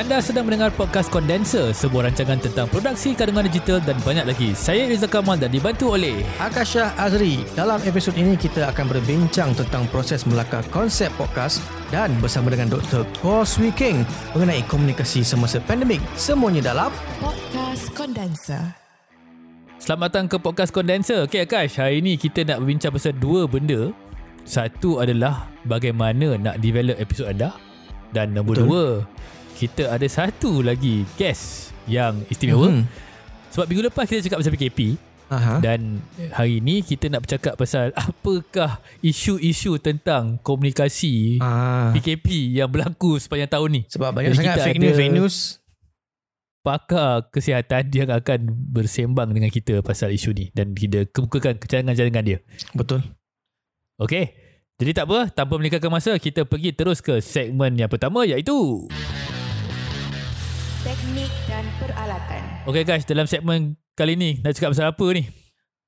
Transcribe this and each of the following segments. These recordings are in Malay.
Anda sedang mendengar podcast Kondenser, sebuah rancangan tentang produksi kandungan digital dan banyak lagi. Saya Riza Kamal dan dibantu oleh Akasha Azri. Dalam episod ini kita akan berbincang tentang proses melakar konsep podcast dan bersama dengan Dr. Koswi King mengenai komunikasi semasa pandemik. Semuanya dalam Podcast Kondenser. Selamat datang ke podcast Kondenser. Okey Akash, hari ini kita nak berbincang pasal dua benda. Satu adalah bagaimana nak develop episod anda dan nombor Betul. dua, kita ada satu lagi guest yang istimewa. Mhm. Sebab minggu lepas kita cakap pasal PKP Aha. dan hari ini kita nak bercakap pasal apakah isu-isu tentang komunikasi Ah, PKP yang berlaku sepanjang tahun ni. sebab banyak Jadi sangat fake news, fake news. Pakar kesihatan yang akan bersembang dengan kita pasal isu ni dan kita kemukakan cadangan-cadangan dia. Betul. Okey. Jadi tak apa, tanpa meninggalkan masa, kita pergi terus ke segmen yang pertama iaitu Teknik dan peralatan. Okey guys, dalam segmen kali ni nak cakap pasal apa ni?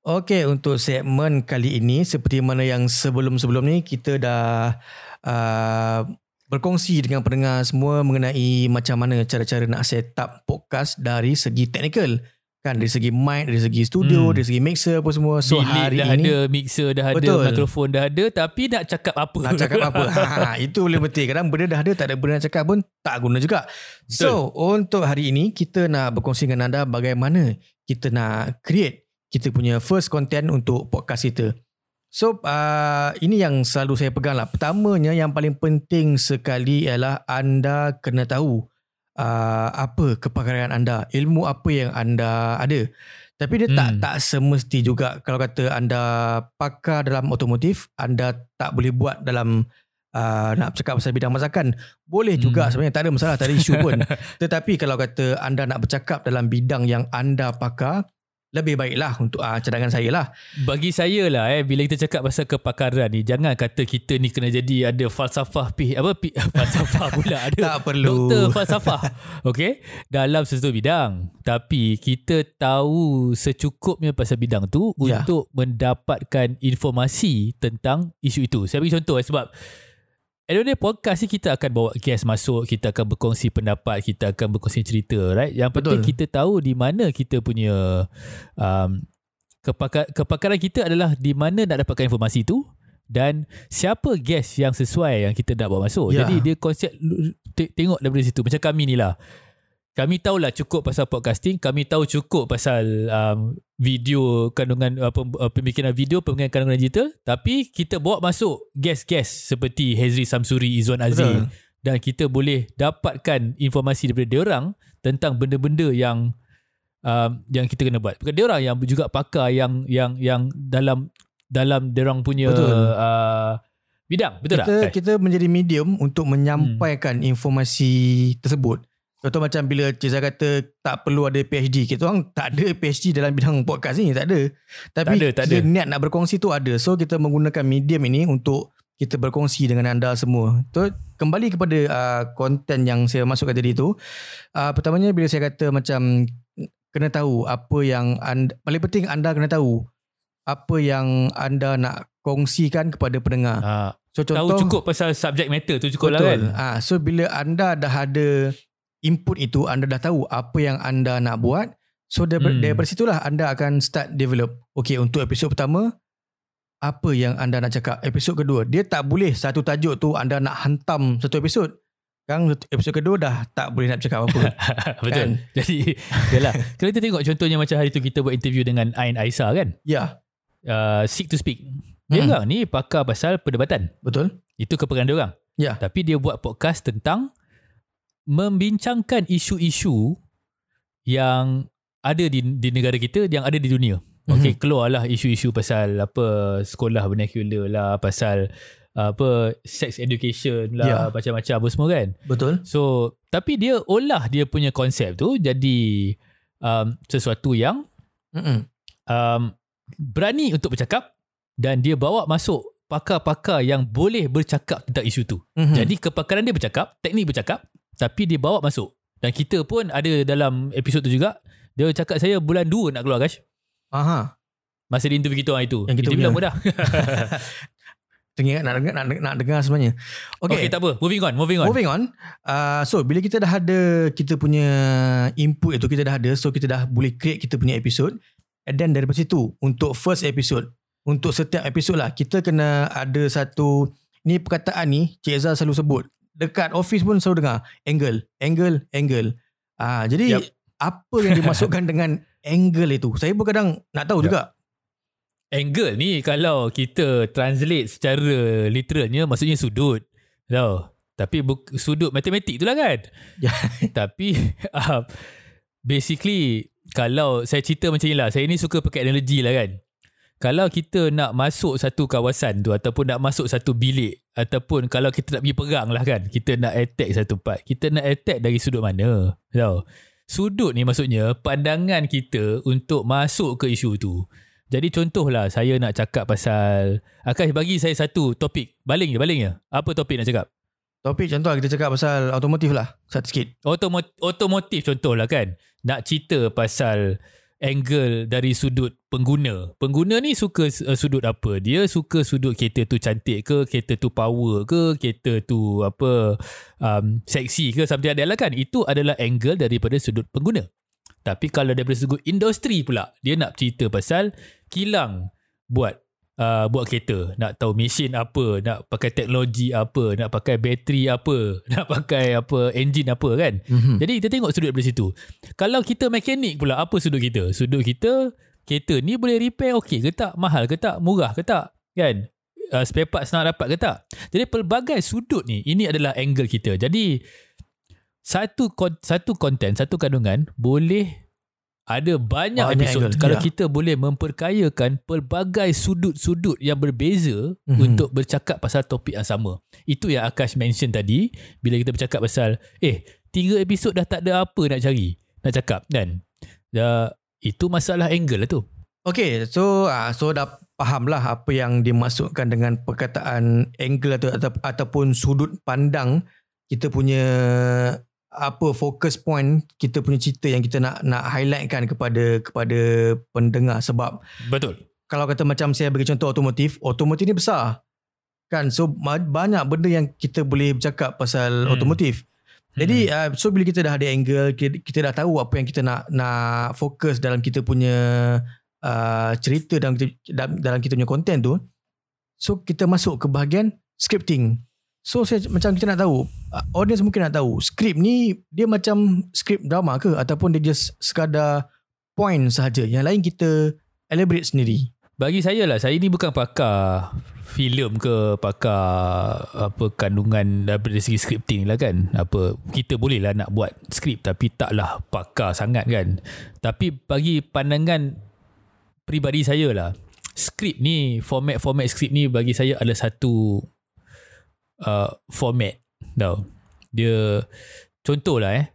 Okey, untuk segmen kali ini seperti mana yang sebelum-sebelum ni kita dah uh, berkongsi dengan pendengar semua mengenai macam mana cara-cara nak set up podcast dari segi technical. Kan dari segi mic, dari segi studio, Hmm. dari segi mixer apa semua. So Bilik hari dah ini ada, mixer dah ada, Betul. mikrofon dah ada tapi nak cakap apa? nak cakap apa? ha, itu boleh betul. Kadang benda dah ada tak ada benda nak cakap pun tak guna juga. So, untuk hari ini kita nak berkongsi dengan anda bagaimana kita nak create kita punya first content untuk podcast kita. So, uh, ini yang selalu saya pegang lah. Pertamanya yang paling penting sekali ialah anda kena tahu uh, apa kepakaran anda, ilmu apa yang anda ada. Tapi dia tak Hmm. tak semesti juga kalau kata anda pakar dalam otomotif, anda tak boleh buat dalam uh, nak bercakap pasal bidang masakan. Boleh juga Hmm. sebenarnya tak ada masalah, tak ada isu pun. Tetapi kalau kata anda nak bercakap dalam bidang yang anda pakar, lebih baiklah untuk uh, cadangan saya lah. Bagi saya lah eh bila kita cakap pasal kepakaran ni jangan kata kita ni kena jadi ada falsafah pi apa pi, falsafah pula ada Tak perlu. doktor falsafah okey dalam sesuatu bidang tapi kita tahu secukupnya pasal bidang tu Ya. untuk mendapatkan informasi tentang isu itu saya bagi contoh eh, sebab Anyway, podcast ni kita akan bawa guest masuk, kita akan berkongsi pendapat, kita akan berkongsi cerita, right? Yang penting Betul. kita tahu di mana kita punya um, kepakar, kepakaran kita adalah di mana nak dapatkan informasi itu dan siapa guest yang sesuai yang kita nak bawa masuk. Ya. Jadi dia konsep te- tengok daripada situ. Macam kami ni lah. Kami tahulah cukup pasal podcasting, kami tahu cukup pasal um, video kandungan uh, pem, uh, pemikiran video, pemikiran kandungan digital, tapi kita bawa masuk guest-guest seperti Hezri Samsuri, Izzuan Azil Betul. dan kita boleh dapatkan informasi daripada dia orang tentang benda-benda yang um, yang kita kena buat. Bukan dia orang yang juga pakar yang yang yang dalam dalam dia orang punya Betul. Uh, bidang, betul kita, tak? Hmm. Kita menjadi medium untuk menyampaikan informasi tersebut. Contoh macam bila Ceza kata tak perlu ada PhD. Kita orang tak ada PhD dalam bidang podcast ni. Tak ada. Tapi Tak ada, tak ada. niat nak berkongsi tu ada. So kita menggunakan medium ini untuk kita berkongsi dengan anda semua. So, kembali kepada uh, konten yang saya masukkan tadi tu. Uh, pertamanya bila saya kata macam kena tahu apa yang anda, paling penting anda kena tahu apa yang anda nak kongsikan kepada pendengar. Ha, So tahu cukup pasal subject matter tu cukup lah kan. Betul. Ah, so bila anda dah ada input itu, anda dah tahu apa yang anda nak buat. So daripada, Hmm. daripada situlah anda akan start develop. Okay, untuk episod pertama, apa yang anda nak cakap? Episod kedua, dia tak boleh satu tajuk tu anda nak hantam satu episod. Kan episod kedua dah tak boleh nak cakap apa-apa. Betul. Kan? Jadi yalah. Kalau kita tengok contohnya macam hari tu kita buat interview dengan Ain Aisyah kan. ya, Uh, seek to speak. Dia Hmm. orang ni pakar pasal perdebatan. betul. Itu kepakaran dia orang. Ya. Tapi dia buat podcast tentang membincangkan isu-isu yang ada di di negara kita yang ada di dunia. Okey, Mhm. keluarlah isu-isu pasal apa sekolah vernacular lah, pasal apa sex education lah, Ya. macam-macam apa semua kan. Betul. So, tapi dia olah dia punya konsep tu jadi um, sesuatu yang Mm-mm. um, berani untuk bercakap dan dia bawa masuk pakar-pakar yang boleh bercakap tentang isu tu. Mhm. Jadi kepakaran dia bercakap, teknik bercakap, tapi dia bawa masuk. Dan kita pun ada dalam episod tu juga, dia cakap saya bulan 2 nak keluar guys. Aha. Masa dia interview kita orang itu. Yang kita Interview punya. lama dah. teringat nak dengar, nak, nak dengar sebenarnya. Okay. okay, tak apa. Moving on, moving on. Moving on. Uh, so, bila kita dah ada kita punya input itu, kita dah ada. So, kita dah boleh create kita punya episode. And then daripada situ, untuk first episode, untuk setiap episode lah, kita kena ada satu, ni perkataan ni, Cik Ezra selalu sebut. Dekat office pun selalu dengar. Angle, angle, angle. Ah, jadi, yep. apa yang dimasukkan dengan angle itu? Saya pun kadang nak tahu yep. juga. Angle ni kalau kita translate secara literalnya maksudnya sudut. Tahu. Tapi buk, sudut matematik tu lah kan. Ya. Tapi uh, basically kalau saya cerita macam ni lah. Saya ni suka pakai analogi lah kan. Kalau kita nak masuk satu kawasan tu ataupun nak masuk satu bilik ataupun kalau kita nak pergi perang lah kan. Kita nak attack satu part. Kita nak attack dari sudut mana. Tahu. Sudut ni maksudnya pandangan kita untuk masuk ke isu tu. Jadi contohlah saya nak cakap pasal Akash bagi saya satu topik. Baling je, baling je. Apa topik nak cakap? Topik contoh kita cakap pasal automotif lah. Satu sikit. Otomot- otomotif contohlah kan. Nak cerita pasal angle dari sudut pengguna. Pengguna ni suka uh, sudut apa? Dia suka sudut kereta tu cantik ke, kereta tu power ke, kereta tu apa um, seksi ke, something like that lah kan. Itu adalah angle daripada sudut pengguna. Tapi kalau daripada sudut industri pula, dia nak cerita pasal kilang buat uh, buat kereta. Nak tahu mesin apa, nak pakai teknologi apa, nak pakai bateri apa, nak pakai apa engine apa kan. Mm-hmm. Jadi kita tengok sudut dari situ. Kalau kita mekanik pula, apa sudut kita? Sudut kita, kereta ni boleh repair okey ke tak? Mahal ke tak? Murah ke tak? Kan? Uh, spare parts nak dapat ke tak? Jadi pelbagai sudut ni, ini adalah angle kita. Jadi satu satu konten, satu kandungan boleh ada banyak, banyak episod. Angle. Kalau ya. kita boleh memperkayakan pelbagai sudut-sudut yang berbeza mm-hmm. untuk bercakap pasal topik yang sama. Itu yang Akash mention tadi bila kita bercakap pasal eh tiga episod dah tak ada apa nak cari, nak cakap kan. Ya itu masalah angle lah tu. Okay, so uh, so dah faham lah apa yang dimasukkan dengan perkataan angle atau, atau ataupun sudut pandang kita punya apa fokus point kita punya cerita yang kita nak nak highlightkan kepada kepada pendengar sebab betul. kalau kata macam saya bagi contoh otomotif otomotif ni besar. Kan? So banyak benda yang kita boleh bercakap pasal hmm. otomotif jadi hmm. uh, so bila kita dah ada angle kita, kita dah tahu apa yang kita nak nak fokus dalam kita punya uh, cerita dalam kita, dalam kita punya content tu so kita masuk ke bahagian scripting So saya macam kita nak tahu uh, Audience mungkin nak tahu Skrip ni Dia macam skrip drama ke? Ataupun dia just Sekadar Point sahaja? Yang lain kita Elaborate sendiri. Bagi saya lah Saya ni bukan pakar filem ke pakar apa kandungan dari segi scripting lah kan. Apa kita boleh lah nak buat skrip tapi taklah pakar sangat kan. Tapi bagi pandangan peribadi saya lah skrip ni format-format skrip ni bagi saya adalah satu uh, format tau. Dia contohlah eh.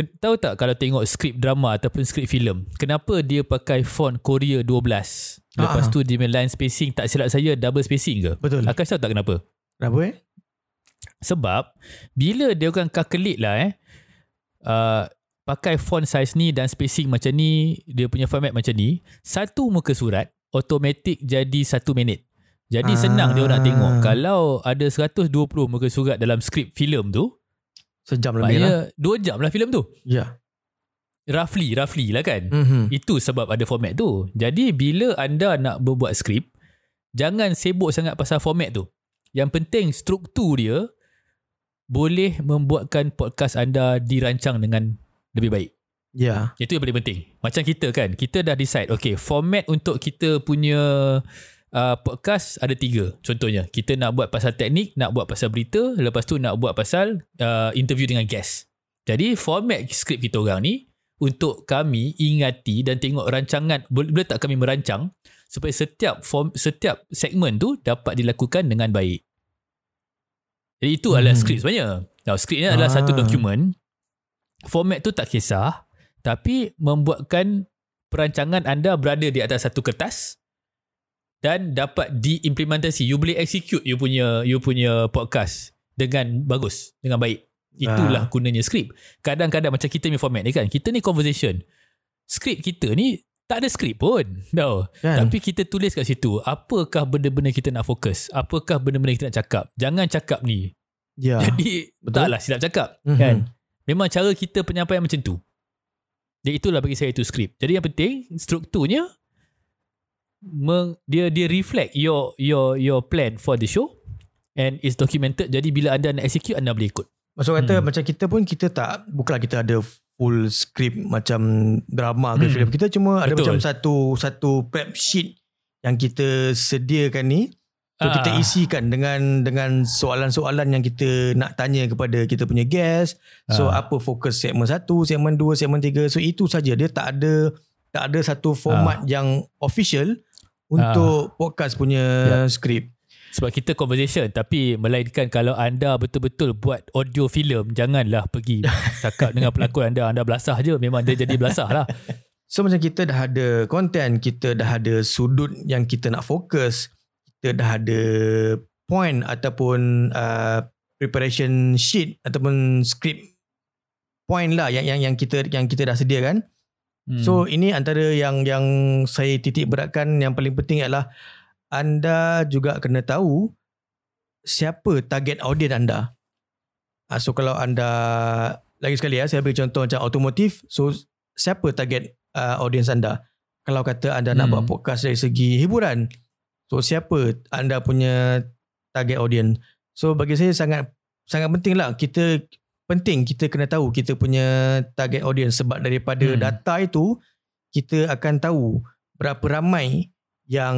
Tahu tak kalau tengok skrip drama ataupun skrip filem, kenapa dia pakai font Korea 12? Lepas Aa. tu dia line spacing tak silap saya double spacing ke? Betul. Akan tahu tak kenapa? Kenapa eh? Sebab bila dia orang calculate lah eh uh, pakai font size ni dan spacing macam ni, dia punya format macam ni, satu muka surat automatik jadi satu minit. Jadi ah. senang dia orang tengok kalau ada 120 muka surat dalam skrip filem tu sejam lebih lah. 2 jam lah filem tu. Ya. Yeah. Roughly, roughly lah kan. Mm-hmm. Itu sebab ada format tu. Jadi bila anda nak berbuat skrip, jangan sibuk sangat pasal format tu. Yang penting struktur dia boleh membuatkan podcast anda dirancang dengan lebih baik. Ya. Yeah. Itu yang paling penting. Macam kita kan, kita dah decide, okay, format untuk kita punya uh, podcast ada tiga. Contohnya kita nak buat pasal teknik nak buat pasal berita lepas tu nak buat pasal uh, interview dengan guest. Jadi format skrip kita orang ni untuk kami ingati dan tengok rancangan boleh tak kami merancang supaya setiap form setiap segmen tu dapat dilakukan dengan baik? Jadi itu hmm. adalah skrip sebenarnya. Now skrip ni adalah ah. satu dokumen. Format tu tak kisah tapi membuatkan perancangan anda berada di atas satu kertas dan dapat diimplementasi you boleh execute you punya you punya podcast dengan bagus dengan baik itulah ah. gunanya skrip kadang-kadang macam kita ni format ni kan kita ni conversation skrip kita ni tak ada skrip pun. No. Kan? Tapi kita tulis kat situ, apakah benda-benda kita nak fokus? Apakah benda-benda kita nak cakap? Jangan cakap ni. Ya. Jadi, betul. taklah silap cakap. Mhm. Kan? Memang cara kita penyampaian macam tu. Jadi itulah bagi saya itu skrip. Jadi yang penting, strukturnya, meng, dia dia reflect your your your plan for the show and is documented. Jadi bila anda nak execute, anda boleh ikut. Maksud kata Hmm. macam kita pun kita tak bukanlah kita ada full script macam drama ke Hmm. filem. Kita cuma ada Betul. macam satu satu prep sheet yang kita sediakan ni so Ah. kita isikan dengan dengan soalan-soalan yang kita nak tanya kepada kita punya guest. So Ah. apa fokus segmen 1, segmen 2, segmen 3. So itu saja dia tak ada tak ada satu format yang official untuk podcast punya Ya. skrip. Sebab kita conversation tapi melainkan kalau anda betul-betul buat audio filem janganlah pergi cakap dengan pelakon anda anda belasah je memang dia jadi belasah lah. So macam kita dah ada content, kita dah ada sudut yang kita nak fokus, kita dah ada point ataupun uh, preparation sheet ataupun script point lah yang yang yang kita yang kita dah sediakan. Hmm. So ini antara yang yang saya titik beratkan yang paling penting adalah anda juga kena tahu siapa target audience anda. Ah, So kalau anda lagi sekali ya saya beri contoh macam automotif so siapa target uh, audience anda? Kalau kata anda nak Hmm. buat podcast dari segi hiburan so siapa anda punya target audience? So bagi saya sangat sangat penting lah kita penting kita kena tahu kita punya target audience sebab daripada Hmm. data itu kita akan tahu berapa ramai yang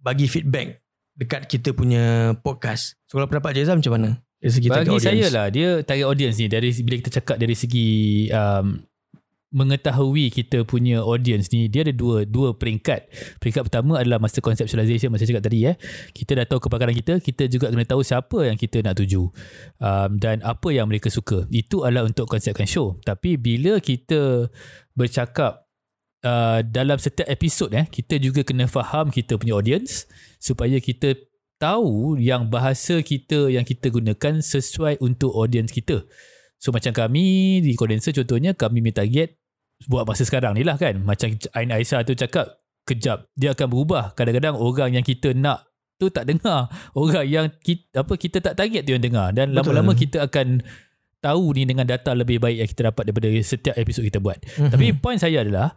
bagi feedback dekat kita punya podcast. So kalau pendapat Jezam macam mana? Dari segi Bagi saya lah dia target audience ni dari bila kita cakap dari segi um, mengetahui kita punya audience ni dia ada dua dua peringkat. Peringkat pertama adalah masa conceptualization masa cakap tadi eh. Kita dah tahu kepakaran kita, kita juga kena tahu siapa yang kita nak tuju. Um, dan apa yang mereka suka. Itu adalah untuk konsepkan show. Tapi bila kita bercakap Uh, dalam setiap episod eh kita juga kena faham kita punya audience supaya kita tahu yang bahasa kita yang kita gunakan sesuai untuk audience kita. So macam kami di Condenser contohnya kami punya target buat masa sekarang ni lah kan. Macam Ain Aisyah tu cakap kejap dia akan berubah. Kadang-kadang orang yang kita nak tu tak dengar. Orang yang kita, apa kita tak target tu yang dengar dan Betul. lama-lama kita akan tahu ni dengan data lebih baik yang kita dapat daripada setiap episod kita buat. Mhm. Tapi point saya adalah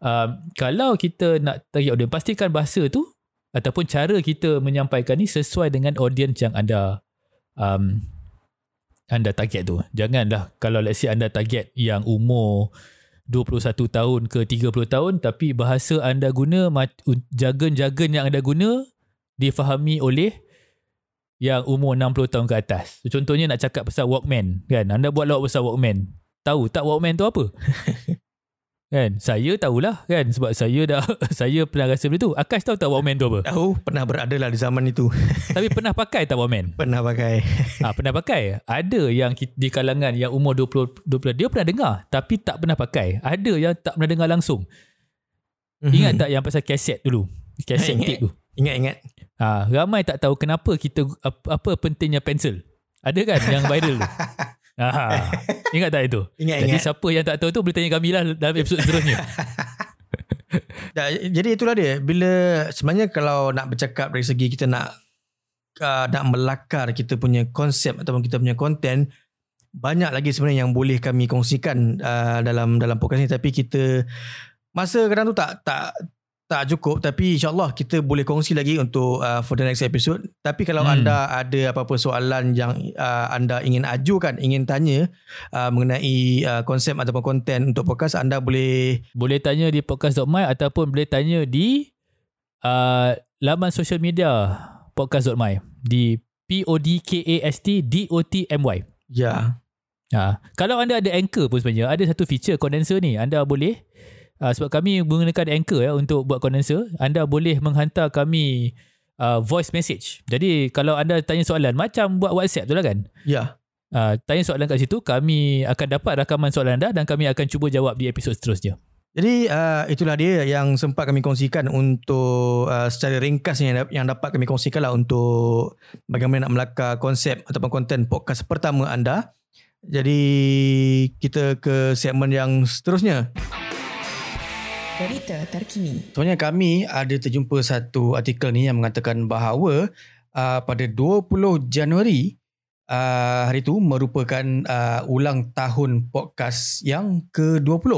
um, kalau kita nak target audience pastikan bahasa tu ataupun cara kita menyampaikan ni sesuai dengan audience yang anda um, anda target tu. Janganlah kalau let's say anda target yang umur 21 tahun ke 30 tahun tapi bahasa anda guna jargon-jargon yang anda guna difahami oleh yang umur 60 tahun ke atas. Contohnya nak cakap pasal Walkman kan. Anda buat lawak pasal Walkman. Tahu tak Walkman tu apa? kan? Saya tahulah kan sebab saya dah saya pernah rasa benda tu. Akash tahu tak Walkman tu apa? Tahu pernah berada lah di zaman itu. Tapi pernah pakai tak Walkman? pernah pakai. Ha, pernah pakai. Ada yang di kalangan yang umur 20 20 dia pernah dengar tapi tak pernah pakai. Ada yang tak pernah dengar langsung. Ingat tak yang pasal kaset dulu? Kaset Ingat. tape tu. Ingat-ingat. Ha, ramai tak tahu kenapa kita apa, apa pentingnya pensel. Ada kan yang viral tu? Ha, ingat tak itu? Jadi Ingat-ingat. siapa yang tak tahu tu boleh tanya kami lah dalam episod seterusnya. Jadi itulah dia. Bila sebenarnya kalau nak bercakap dari segi kita nak uh, nak melakar kita punya konsep ataupun kita punya konten banyak lagi sebenarnya yang boleh kami kongsikan uh, dalam dalam podcast ni tapi kita masa kadang tu tak tak tak cukup tapi insyaallah kita boleh kongsi lagi untuk uh, for the next episode tapi kalau Hmm. anda ada apa-apa soalan yang uh, anda ingin ajukan ingin tanya uh, mengenai uh, konsep ataupun konten untuk podcast anda boleh boleh tanya di podcast.my ataupun boleh tanya di uh, laman social media podcast.my di P-O-D-K-A-S-T-D-O-T-M-Y. ya Ha, kalau anda ada anchor pun sebenarnya ada satu feature condenser ni anda boleh uh, sebab kami menggunakan anchor ya untuk buat condenser. Anda boleh menghantar kami uh, voice message. Jadi kalau anda tanya soalan macam buat WhatsApp tu lah kan? Ya. Uh, tanya soalan kat situ kami akan dapat rakaman soalan anda dan kami akan cuba jawab di episod seterusnya. Jadi uh, itulah dia yang sempat kami kongsikan untuk uh, secara ringkas yang, yang dapat kami kongsikan lah untuk bagaimana nak melakar konsep ataupun konten podcast pertama anda. Jadi kita ke segmen yang seterusnya. Berita terkini. Sebenarnya kami ada terjumpa satu artikel ni yang mengatakan bahawa uh, pada 20 Januari uh, hari itu merupakan uh, ulang tahun podcast yang ke-20.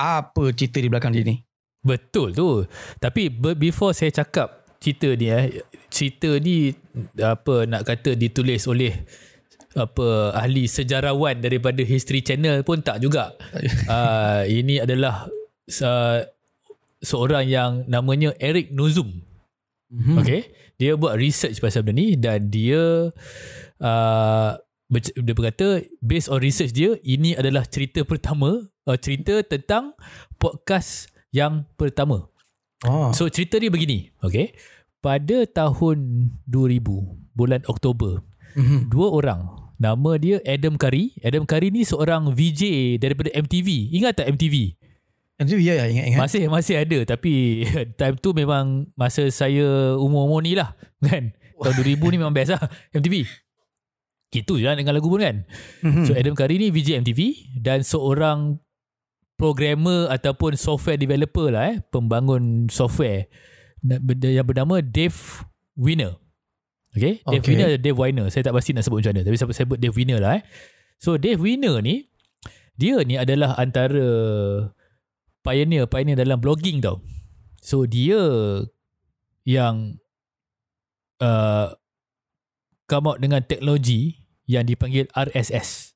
Apa cerita di belakang dia ni? Betul tu. Tapi be- before saya cakap cerita ni eh, cerita ni apa nak kata ditulis oleh apa ahli sejarawan daripada History Channel pun tak juga. uh, ini adalah uh, seorang yang namanya Eric Nuzum. Hmm. Okay. Dia buat research pasal benda ni dan dia uh, dia berkata based on research dia ini adalah cerita pertama uh, cerita tentang podcast yang pertama. Oh. So cerita dia begini, okay. Pada tahun 2000 bulan Oktober, mm-hmm. dua orang nama dia Adam Curry. Adam Curry ni seorang VJ daripada MTV. Ingat tak MTV? MTV ya, ya ingat ingat. Masih masih ada tapi time tu memang masa saya umur-umur ni lah kan. Tahun 2000 ni memang best lah MTV. Itu je lah dengan lagu pun kan. Mm-hmm. So Adam Curry ni VJ MTV dan seorang programmer ataupun software developer lah eh, pembangun software yang bernama Dave Winner. Okay, Dave Okay. Winner Dave Winner. Saya tak pasti nak sebut macam mana tapi saya sebut Dave Winner lah eh. So Dave Winner ni dia ni adalah antara pioneer pioneer dalam blogging tau. So dia yang uh, come out dengan teknologi yang dipanggil RSS.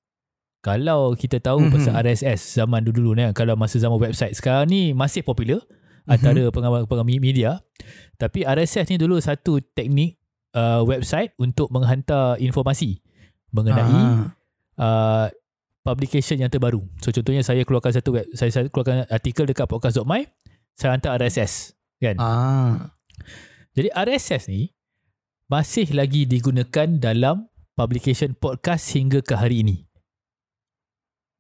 Kalau kita tahu Mhm. mm-hmm. pasal RSS zaman dulu-dulu ni kalau masa zaman website sekarang ni masih popular mm-hmm. antara pengamal-pengamal media tapi RSS ni dulu satu teknik uh, website untuk menghantar informasi mengenai Ah. uh, publication yang terbaru. So contohnya saya keluarkan satu web saya, saya keluarkan artikel dekat podcast.my saya hantar RSS kan. Ah. Jadi RSS ni masih lagi digunakan dalam publication podcast hingga ke hari ini.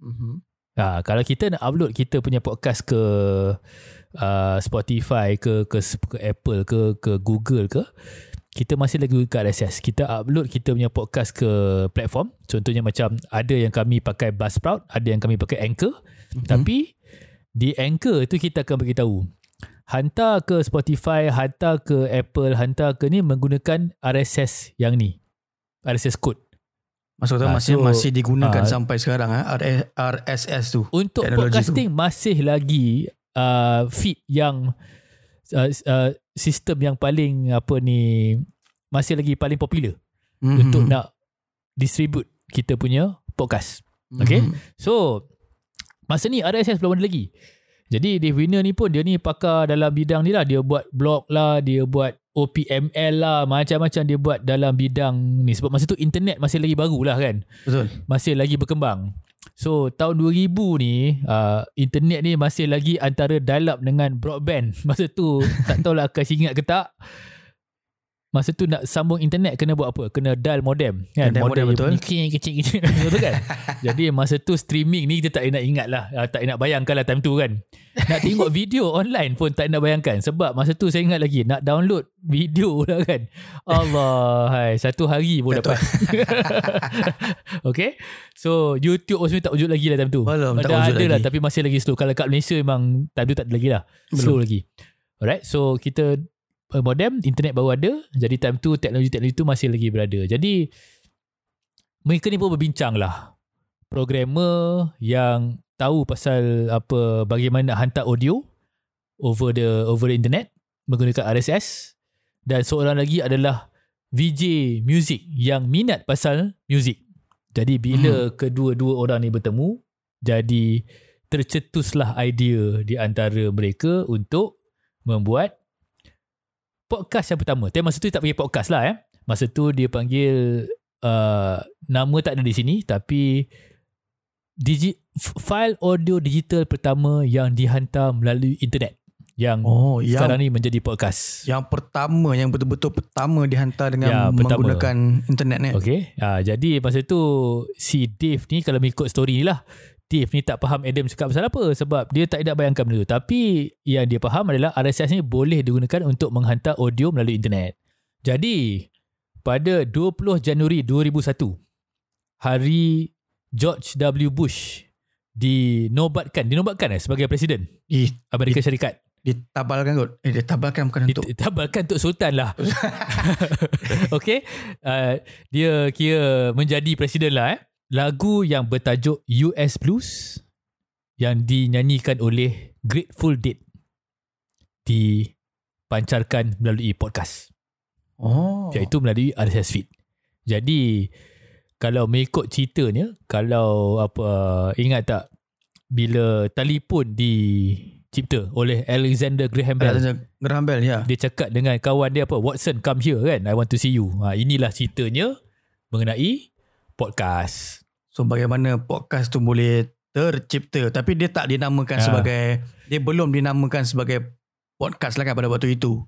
Mm-hmm. Ha, kalau kita nak upload kita punya podcast ke uh, Spotify ke, ke ke Apple ke ke Google ke kita masih lagi guna RSS. Kita upload kita punya podcast ke platform. Contohnya macam ada yang kami pakai Buzzsprout, ada yang kami pakai Anchor. Mm-hmm. Tapi di Anchor tu kita akan beritahu hantar ke Spotify, hantar ke Apple, hantar ke ni menggunakan RSS yang ni. RSS code. Maksud tu Ah, masih so, masih digunakan ah. sampai sekarang ah RSS tu. Untuk podcasting masih lagi uh, feed yang uh, uh, sistem yang paling apa ni masih lagi paling popular Mhm. mm-hmm. untuk nak distribute kita punya podcast. Okay? Mhm. So masa ni RSS belum ada lagi. Jadi Dave Winner ni pun dia ni pakar dalam bidang ni lah. Dia buat blog lah, dia buat OPML lah, macam-macam dia buat dalam bidang ni. Sebab masa tu internet masih lagi baru lah kan Betul. masih lagi berkembang. So tahun 2000 ni uh, internet ni masih lagi antara dial-up dengan broadband. Masa tu tak tahulah Akais ingat ke tak. Masa tu nak sambung internet kena buat apa? Kena dial modem. Kan? Kena modem, betul. Kecil-kecil betul kan? Jadi masa tu streaming ni kita tak nak ingat lah. Uh, tak nak bayangkan lah time tu kan. Nak tengok video online pun tak nak bayangkan. Sebab masa tu saya ingat lagi nak download video lah kan. Allah. Hai, satu hari pun dapat. okay. So YouTube pun tak wujud lagi lah time tu. Belum, tak Dah ada lah lagi. tapi masih lagi slow. Kalau kat Malaysia memang time tu tak ada lagi lah. Slow lagi. Alright. So kita uh, modem, internet baru ada. Jadi time tu teknologi-teknologi tu masih lagi berada. Jadi mereka ni pun berbincang lah. Programmer yang tahu pasal apa bagaimana nak hantar audio over the over the internet menggunakan RSS dan seorang lagi adalah VJ music yang minat pasal music. Jadi bila hmm. kedua-dua orang ni bertemu, jadi tercetuslah idea di antara mereka untuk membuat podcast yang pertama. Tapi masa tu dia tak panggil podcast lah eh. Masa tu dia panggil uh, nama tak ada di sini tapi digi, file audio digital pertama yang dihantar melalui internet yang Oh, yang sekarang ni menjadi podcast. yang pertama yang betul-betul pertama dihantar dengan Ya, pertama. menggunakan internet ni. Okay. Ha, jadi masa tu si Dave ni kalau mengikut story ni lah. Dave ni tak faham Adam cakap pasal apa. Sebab dia tak nak bayangkan benda tu. Tapi yang dia faham adalah RSS ni boleh digunakan untuk menghantar audio melalui internet. Jadi pada 20 Januari 2001 hari George W. Bush dinobatkan, dinobatkan eh sebagai presiden Di, Amerika Syarikat. ditabalkan kot. Eh, ditabalkan bukan untuk. Ditabalkan untuk Sultan lah. okay. Uh, dia kira menjadi presiden lah eh. Lagu yang bertajuk US Blues yang dinyanyikan oleh Grateful Dead dipancarkan melalui podcast. Oh. Iaitu melalui RSS feed. Jadi kalau mengikut ceritanya, kalau apa ingat tak bila telefon dicipta oleh Alexander Graham Bell. Ada Graham Bell, ya. Dia cakap dengan kawan dia apa, Watson come here kan, I want to see you. Ha, inilah ceritanya mengenai podcast. So bagaimana podcast tu boleh tercipta tapi dia tak dinamakan Ah. sebagai dia belum dinamakan sebagai podcast lah kan pada waktu itu.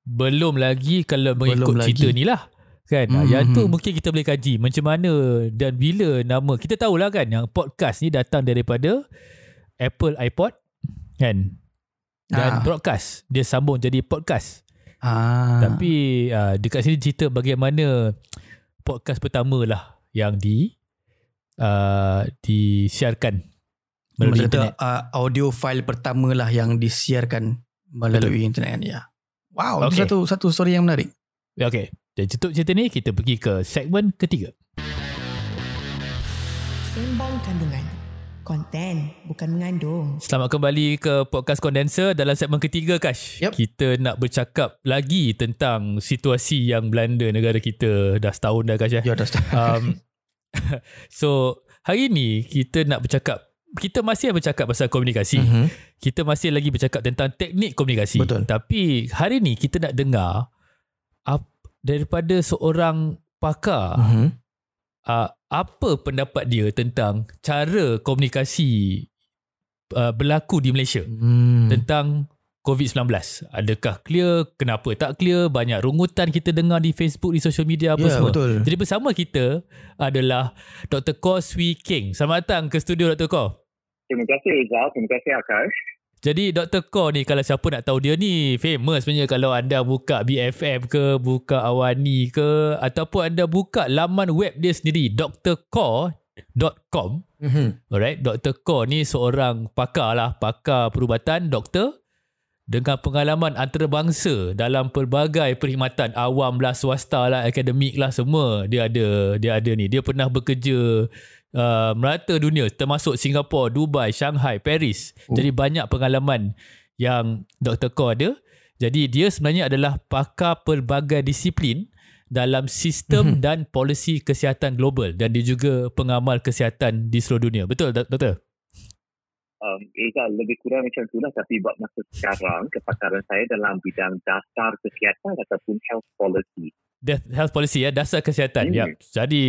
Belum lagi kalau mengikut Belum lagi. cerita ni lah. Kan? Hmm, Hmm, yang tu hmm. mungkin kita boleh kaji macam mana dan bila nama. Kita tahulah kan yang podcast ni datang daripada Apple iPod kan. Dan Ah. broadcast. Dia sambung jadi podcast. Ah. Tapi uh, dekat sini cerita bagaimana podcast pertama lah yang di uh, disiarkan melalui Maksud kata, internet. uh, audio file pertama lah yang disiarkan melalui internet kan ya. Wow, itu Okay. satu satu story yang menarik. Ya, Okay. Dan untuk cerita ni kita pergi ke segmen ketiga. Sembang kandungan. Konten bukan mengandung. Selamat kembali ke podcast kondenser dalam segmen ketiga Kash. Yep. Kita nak bercakap lagi tentang situasi yang melanda negara kita dah setahun dah Kash. Ya. Ya, dah start. Um, so hari ni kita nak bercakap kita masih bercakap pasal komunikasi. Mhm. Kita masih lagi bercakap tentang teknik komunikasi. Betul. Tapi hari ni kita nak dengar ap- daripada seorang pakar Mhm. uh, apa pendapat dia tentang cara komunikasi uh, berlaku di Malaysia Hmm. tentang COVID-19. Adakah clear? Kenapa tak clear? Banyak rungutan kita dengar di Facebook, di social media apa Ya, semua. betul. Jadi bersama kita adalah Dr. Ko Swee King. Selamat datang ke studio Dr. Ko. Terima kasih Rizal, terima kasih Akash. Jadi Dr. Ko ni kalau siapa nak tahu dia ni famous sebenarnya kalau anda buka BFM ke, buka Awani ke ataupun anda buka laman web dia sendiri drko.com Mhm. Alright, Dr. Ko ni seorang pakar lah, pakar perubatan, doktor dengan pengalaman antarabangsa dalam pelbagai perkhidmatan awam lah, swasta lah, akademik lah semua dia ada dia ada ni. Dia pernah bekerja uh, merata dunia termasuk Singapura, Dubai, Shanghai, Paris. Oh. Jadi banyak pengalaman yang Dr. Ko ada. Jadi dia sebenarnya adalah pakar pelbagai disiplin dalam sistem Mhm. dan polisi kesihatan global dan dia juga pengamal kesihatan di seluruh dunia. Betul doktor? Um, Rizal, lebih kurang macam itulah tapi buat masa sekarang kepakaran saya dalam bidang dasar kesihatan ataupun health policy. Death health policy ya, dasar kesihatan. Hmm. Ya. Jadi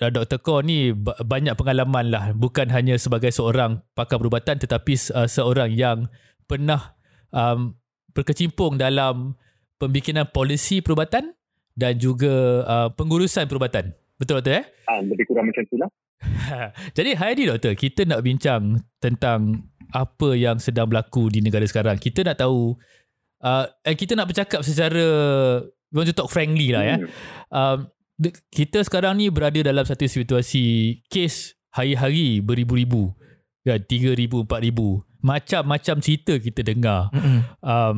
uh, Dr. Ko ni ba- banyak pengalaman lah bukan hanya sebagai seorang pakar perubatan tetapi uh, seorang yang pernah um, berkecimpung dalam pembikinan polisi perubatan dan juga uh, pengurusan perubatan. Betul doktor eh? Um, lebih kurang macam itulah. Jadi hari ni doktor, kita nak bincang tentang apa yang sedang berlaku di negara sekarang. Kita nak tahu uh, eh, kita nak bercakap secara we want to talk frankly lah ya. Hmm. Um, de- kita sekarang ni berada dalam satu situasi kes hari-hari beribu-ribu. Kan 3000 4000. Macam-macam cerita kita dengar. Mhm. Um,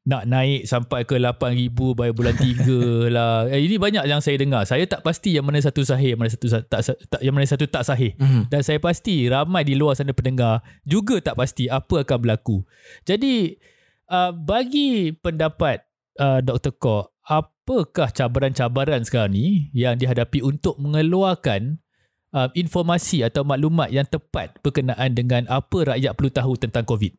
nak naik sampai ke 8000 by bulan 3 lah. Eh, ini banyak yang saya dengar. Saya tak pasti yang mana satu sahih, yang mana satu sa- tak, tak yang mana satu tak sahih. Mhm. Dan saya pasti ramai di luar sana pendengar juga tak pasti apa akan berlaku. Jadi uh, bagi pendapat uh, Dr. Ko, apakah cabaran-cabaran sekarang ni yang dihadapi untuk mengeluarkan uh, informasi atau maklumat yang tepat berkenaan dengan apa rakyat perlu tahu tentang COVID?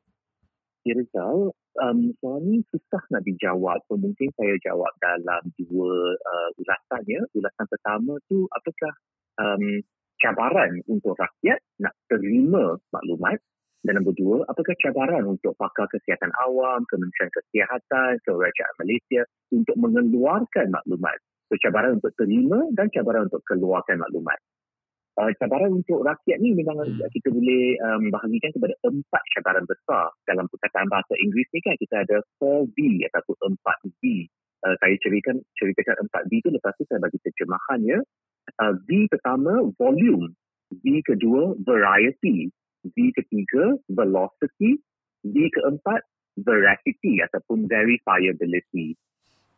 Rizal, um, soalan ni susah nak dijawab. So, mungkin saya jawab dalam dua uh, ulasan ya. Ulasan pertama tu apakah um, cabaran untuk rakyat nak terima maklumat dan nombor dua, apakah cabaran untuk pakar kesihatan awam, Kementerian Kesihatan, Kerajaan Malaysia untuk mengeluarkan maklumat. So, cabaran untuk terima dan cabaran untuk keluarkan maklumat. Uh, cabaran untuk rakyat ni memang Hmm. kita boleh um, bahagikan kepada empat cabaran besar. Dalam perkataan bahasa Inggeris ni kan kita ada 4V ataupun 4V. Uh, saya ceritakan, ceritakan 4V tu lepas tu saya bagi terjemahannya. Uh, V pertama, volume. V kedua, variety. V ketiga, velocity. V keempat, veracity ataupun verifiability.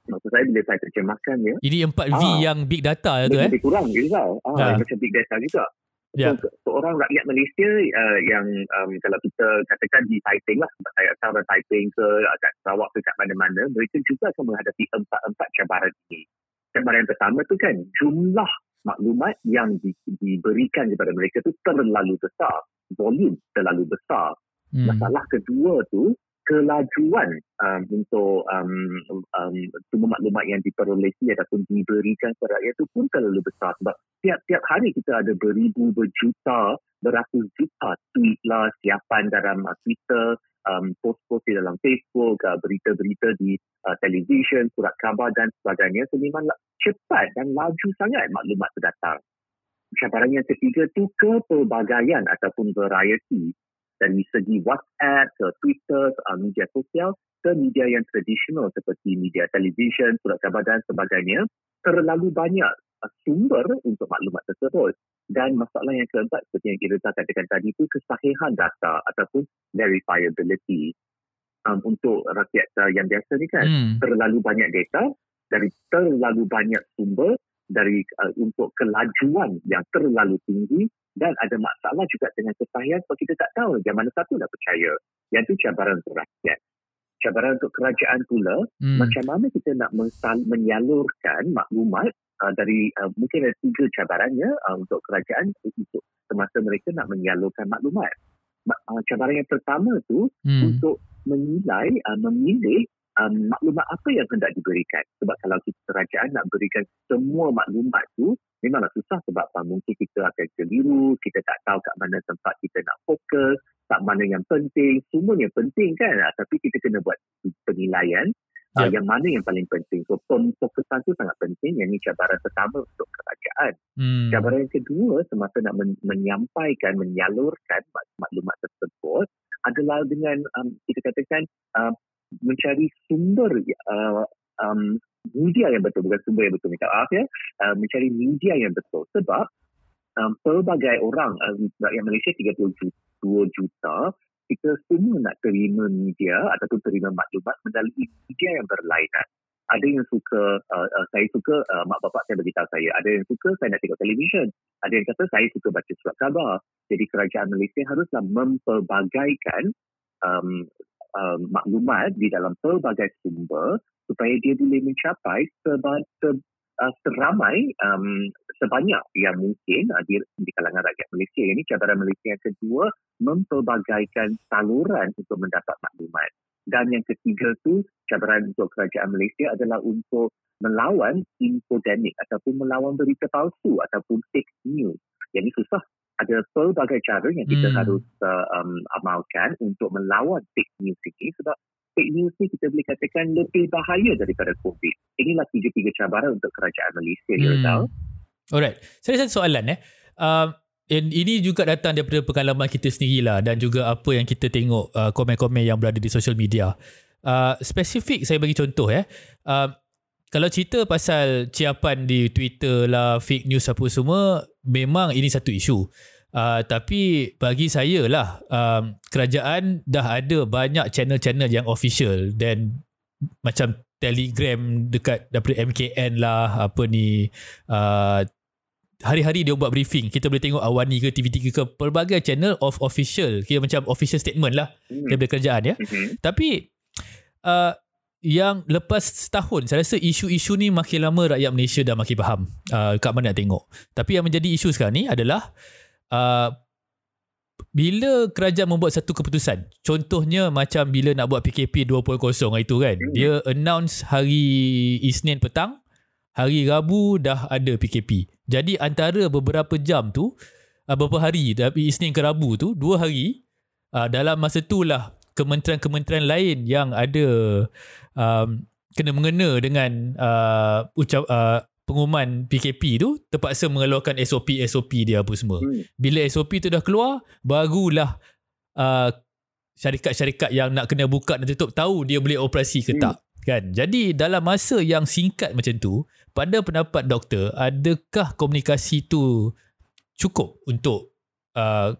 Maksud saya bila saya terjemahkan ya, Ini empat V Ah. yang big data tu dia eh. lebih kurang Rizal. Ah, Ah. Macam big data juga. Ya. So, seorang rakyat Malaysia uh, yang um, kalau kita katakan di Taiping lah, saya dari Taiping ke kat Sarawak ke kat mana-mana, mereka juga akan menghadapi empat-empat cabaran ini. Cabaran yang pertama tu kan, jumlah maklumat yang di, diberikan kepada mereka tu terlalu besar. Volume terlalu besar. Hmm. Masalah kedua tu kelajuan um, untuk um, um, semua maklumat yang diperolehi ataupun diberikan kepada rakyat itu pun terlalu besar sebab tiap-tiap hari kita ada beribu, berjuta, beratus juta tweet lah, siapan dalam uh, Twitter, um, post-post di dalam Facebook, uh, berita-berita di uh, televisyen, surat khabar dan sebagainya. So memang cepat dan laju sangat maklumat itu datang. Cabaran yang ketiga tu kepelbagaian ataupun variety dari segi WhatsApp ke Twitter, uh, media sosial ke media yang tradisional seperti media televisyen, surat khabar dan sebagainya, terlalu banyak uh, sumber untuk maklumat tersebut. Dan masalah yang keempat seperti yang kita katakan tadi itu kesahihan data ataupun verifiability. Um, untuk rakyat uh, yang biasa ni kan, Hmm. terlalu banyak data dari terlalu banyak sumber dari uh, untuk kelajuan yang terlalu tinggi dan ada masalah juga dengan kesahihan sebab kita tak tahu yang mana satu nak percaya. Yang itu cabaran untuk rakyat. Cabaran untuk kerajaan pula, Hmm. macam mana kita nak mensal- menyalurkan maklumat uh, dari uh, mungkin ada tiga cabarannya uh, untuk kerajaan untuk semasa mereka nak menyalurkan maklumat. Ma- uh, cabaran yang pertama tu Hmm. untuk menilai, uh, memilih um, maklumat apa yang hendak diberikan. Sebab kalau kita kerajaan nak berikan semua maklumat tu, memanglah susah sebab uh, mungkin kita akan keliru, kita tak tahu kat mana tempat kita nak fokus, tak mana yang penting, semuanya penting kan. Uh, tapi kita kena buat penilaian uh, Ya. yang mana yang paling penting. So pemfokusan tu sangat penting. Yang ini cabaran pertama untuk kerajaan. Hmm. Cabaran yang kedua semasa nak men- menyampaikan, menyalurkan mak- maklumat tersebut adalah dengan um, kita katakan uh, mencari sumber uh, um, media yang betul, bukan sumber yang betul, minta maaf ya, uh, mencari media yang betul. Sebab um, pelbagai orang, uh, rakyat Malaysia 32 juta, kita semua nak terima media ataupun terima maklumat melalui media yang berlainan. Ada yang suka, uh, uh, saya suka, uh, mak bapak saya beritahu saya. Ada yang suka, saya nak tengok televisyen. Ada yang kata, saya suka baca surat khabar. Jadi kerajaan Malaysia haruslah mempelbagaikan um, um, maklumat di dalam pelbagai sumber supaya dia boleh mencapai uh, seramai um, sebanyak yang mungkin uh, di, di kalangan rakyat Malaysia. Ini cabaran Malaysia yang kedua, mempelbagaikan saluran untuk mendapat maklumat. Dan yang ketiga tu, cabaran untuk kerajaan Malaysia adalah untuk melawan infodemic ataupun melawan berita palsu ataupun fake news. Yang ini susah. Ada pelbagai cara yang kita Hmm. harus uh, um, amalkan untuk melawan fake news ini sebab fake news ni kita boleh katakan lebih bahaya daripada COVID. Inilah tiga-tiga cabaran untuk kerajaan Malaysia, ya Hmm. tahu. Alright. Saya ada satu soalan eh. And ini juga datang daripada pengalaman kita sendirilah dan juga apa yang kita tengok uh, komen-komen yang berada di social media. Uh, spesifik saya bagi contoh eh. Uh, kalau cerita pasal ciapan di Twitter lah, fake news apa semua, memang ini satu isu. Uh, tapi bagi saya lah, um, kerajaan dah ada banyak channel-channel yang official dan macam Telegram dekat daripada MKN lah, apa ni, uh, hari-hari dia buat briefing. Kita boleh tengok Awani ke TV3 ke pelbagai channel of official. Kira macam official statement lah Hmm. daripada kerajaan ya. Mhm. Tapi uh, yang lepas setahun saya rasa isu-isu ni makin lama rakyat Malaysia dah makin faham uh, kat mana nak tengok. Tapi yang menjadi isu sekarang ni adalah uh, bila kerajaan membuat satu keputusan? Contohnya macam bila nak buat PKP 2.0 hari tu kan? Hmm. dia announce hari Isnin petang hari Rabu dah ada PKP jadi antara beberapa jam tu uh, beberapa hari dari Isnin ke Rabu tu dua hari uh, dalam masa tu lah kementerian-kementerian lain yang ada um, kena mengena dengan uh, ucap uh, pengumuman PKP tu terpaksa mengeluarkan SOP-SOP dia apa semua. Hmm. Bila SOP tu dah keluar, barulah uh, syarikat-syarikat yang nak kena buka dan tutup tahu dia boleh operasi ke Hmm. tak. Kan? Jadi dalam masa yang singkat macam tu, pada pendapat doktor, adakah komunikasi tu cukup untuk uh,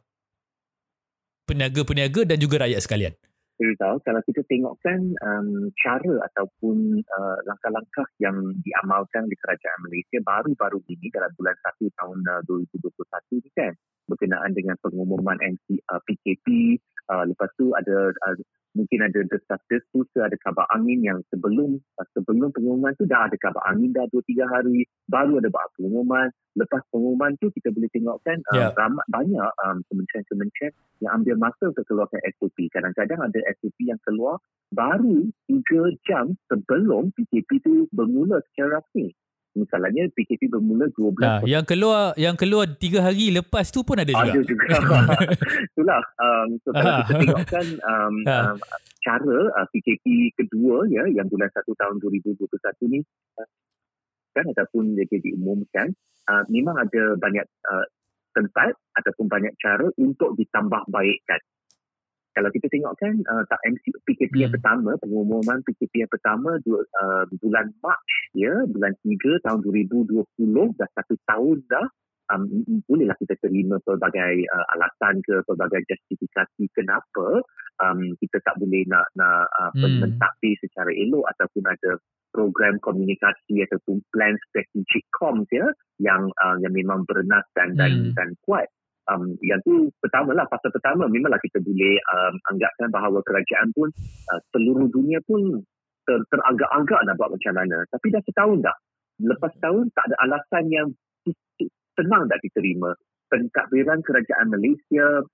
peniaga-peniaga dan juga rakyat sekalian? Rizal, kalau kita tengokkan um, cara ataupun uh, langkah-langkah yang diamalkan di kerajaan Malaysia baru-baru ini dalam bulan 1 tahun uh, 2021 ini kan berkenaan dengan pengumuman MC, uh, PKP uh, lepas tu ada uh, mungkin ada desas-desus ada kabar angin yang sebelum sebelum pengumuman tu dah ada kabar angin dah 2-3 hari baru ada buat pengumuman. Lepas pengumuman tu kita boleh tengokkan uh, Ya. ramai banyak um, kementerian-kementerian yang ambil masa untuk keluarkan SOP kadang-kadang ada SOP yang keluar baru 3 jam sebelum PKP tu bermula secara rasmi misalnya PKP bermula 12 Nah, yang keluar yang keluar tiga hari lepas tu pun ada juga. ada juga. Itulah. Um, so kalau Ah. kita tengokkan um, Ah. um, cara uh, PKP kedua ya yang bulan 1 tahun 2021 ni uh, kan ataupun dia diumumkan uh, memang ada banyak uh, tempat ataupun banyak cara untuk ditambah baikkan. Kalau kita tengokkan uh, tak MC PKP yang Hmm. pertama pengumuman PKP yang pertama uh, bulan Mac ya bulan 3 tahun 2020 dah satu tahun dah um, bolehlah kita terima pelbagai uh, alasan ke pelbagai justifikasi kenapa um, kita tak boleh nak nak uh, Hmm. mentadbir secara elok ataupun ada program komunikasi ataupun plan strategic comms ya yang uh, yang memang bernas dan dan Hmm. dan kuat um, yang tu pertama lah fasa pertama memanglah kita boleh um, anggapkan bahawa kerajaan pun uh, seluruh dunia pun ter, teragak-agak nak buat macam mana. Tapi dah setahun dah. Lepas tahun tak ada alasan yang senang tak diterima. Pentadbiran kerajaan Malaysia